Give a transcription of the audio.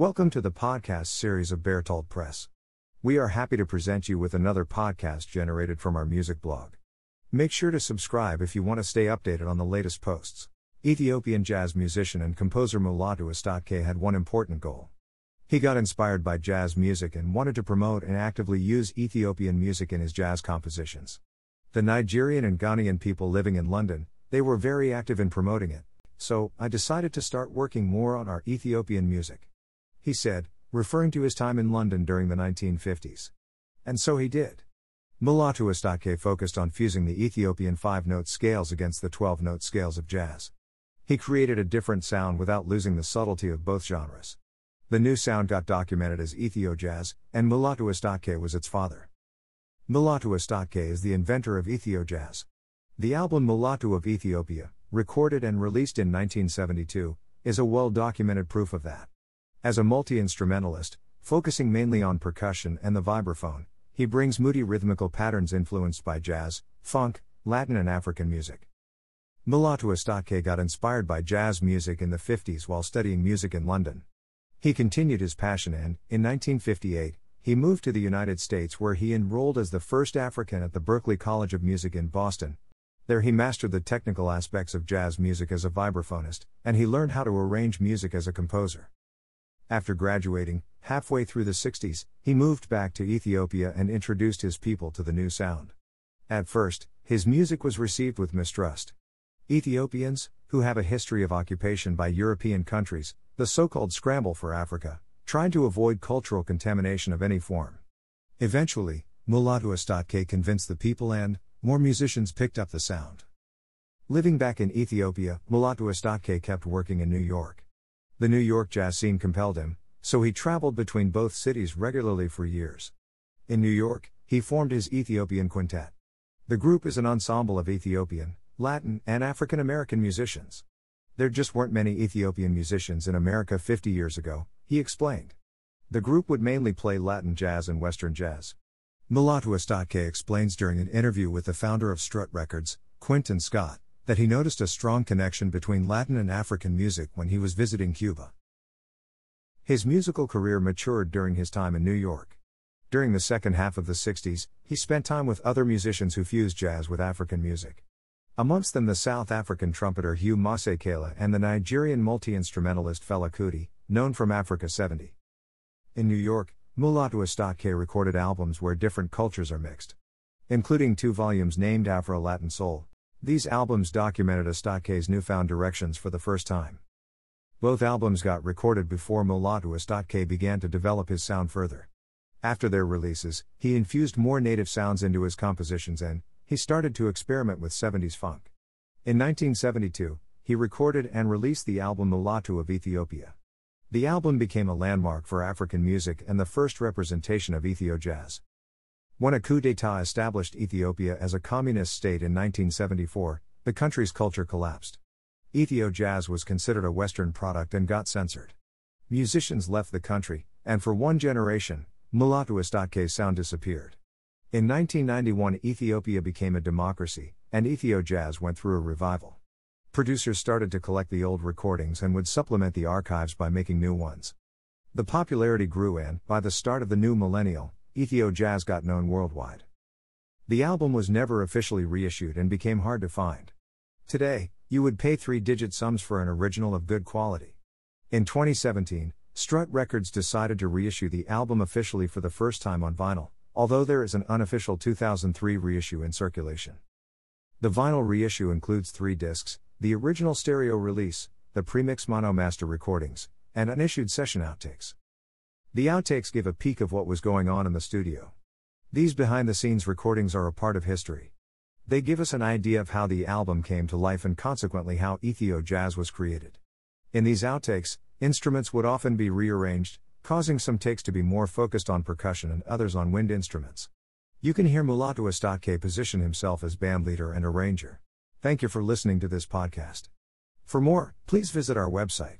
Welcome to the podcast series of Bertolt Press. We are happy to present you with another podcast generated from our music blog. Make sure to subscribe if you want to stay updated on the latest posts. Ethiopian jazz musician and composer Mulatu Astatke had one important goal. He got inspired by jazz music and wanted to promote and actively use Ethiopian music in his jazz compositions. The Nigerian and Ghanaian people living in London, they were very active in promoting it, so I decided to start working more on our Ethiopian music he said, referring to his time in London during the 1950s. And so he did. Mulatu Astatke focused on fusing the Ethiopian five note scales against the 12 note scales of jazz. He created a different sound without losing the subtlety of both genres. The new sound got documented as Ethio Jazz, and Mulatu Astatke was its father. Mulatu Astatke is the inventor of Ethio Jazz. The album Mulatu of Ethiopia, recorded and released in 1972, is a well documented proof of that. As a multi instrumentalist, focusing mainly on percussion and the vibraphone, he brings moody rhythmical patterns influenced by jazz, funk, Latin, and African music. Mulatu Astatke got inspired by jazz music in the 50s while studying music in London. He continued his passion and, in 1958, he moved to the United States where he enrolled as the first African at the Berklee College of Music in Boston. There he mastered the technical aspects of jazz music as a vibraphonist, and he learned how to arrange music as a composer. After graduating, halfway through the 60s, he moved back to Ethiopia and introduced his people to the new sound. At first, his music was received with mistrust. Ethiopians, who have a history of occupation by European countries, the so called scramble for Africa, tried to avoid cultural contamination of any form. Eventually, Mulatu Astatke convinced the people and, more musicians picked up the sound. Living back in Ethiopia, Mulatu Astatke kept working in New York. The New York jazz scene compelled him, so he traveled between both cities regularly for years. In New York, he formed his Ethiopian Quintet. The group is an ensemble of Ethiopian, Latin, and African American musicians. There just weren't many Ethiopian musicians in America 50 years ago, he explained. The group would mainly play Latin jazz and Western jazz. Mulatu Astatke explains during an interview with the founder of Strut Records, Quinton Scott, that he noticed a strong connection between Latin and African music when he was visiting Cuba. His musical career matured during his time in New York. During the second half of the 60s, he spent time with other musicians who fused jazz with African music. Amongst them the South African trumpeter Hugh Masekela and the Nigerian multi-instrumentalist Fela Kuti, known from Africa 70. In New York, Mulatu Astatke recorded albums where different cultures are mixed. Including two volumes named Afro-Latin Soul, these albums documented Astatke's newfound directions for the first time. Both albums got recorded before Mulatu Astatke began to develop his sound further. After their releases, he infused more native sounds into his compositions and he started to experiment with 70s funk. In 1972, he recorded and released the album Mulatu of Ethiopia. The album became a landmark for African music and the first representation of Ethio jazz. When a coup d'etat established Ethiopia as a communist state in 1974, the country's culture collapsed. Ethio jazz was considered a Western product and got censored. Musicians left the country, and for one generation, Mulatu Astatke's sound disappeared. In 1991, Ethiopia became a democracy, and Ethio jazz went through a revival. Producers started to collect the old recordings and would supplement the archives by making new ones. The popularity grew, and, by the start of the new millennial, Ethio Jazz got known worldwide. The album was never officially reissued and became hard to find. Today, you would pay three digit sums for an original of good quality. In 2017, Strut Records decided to reissue the album officially for the first time on vinyl, although there is an unofficial 2003 reissue in circulation. The vinyl reissue includes three discs the original stereo release, the premix mono master recordings, and unissued session outtakes. The outtakes give a peek of what was going on in the studio. These behind the scenes recordings are a part of history. They give us an idea of how the album came to life and consequently how Ethio Jazz was created. In these outtakes, instruments would often be rearranged, causing some takes to be more focused on percussion and others on wind instruments. You can hear Mulatu Astatke position himself as bandleader and arranger. Thank you for listening to this podcast. For more, please visit our website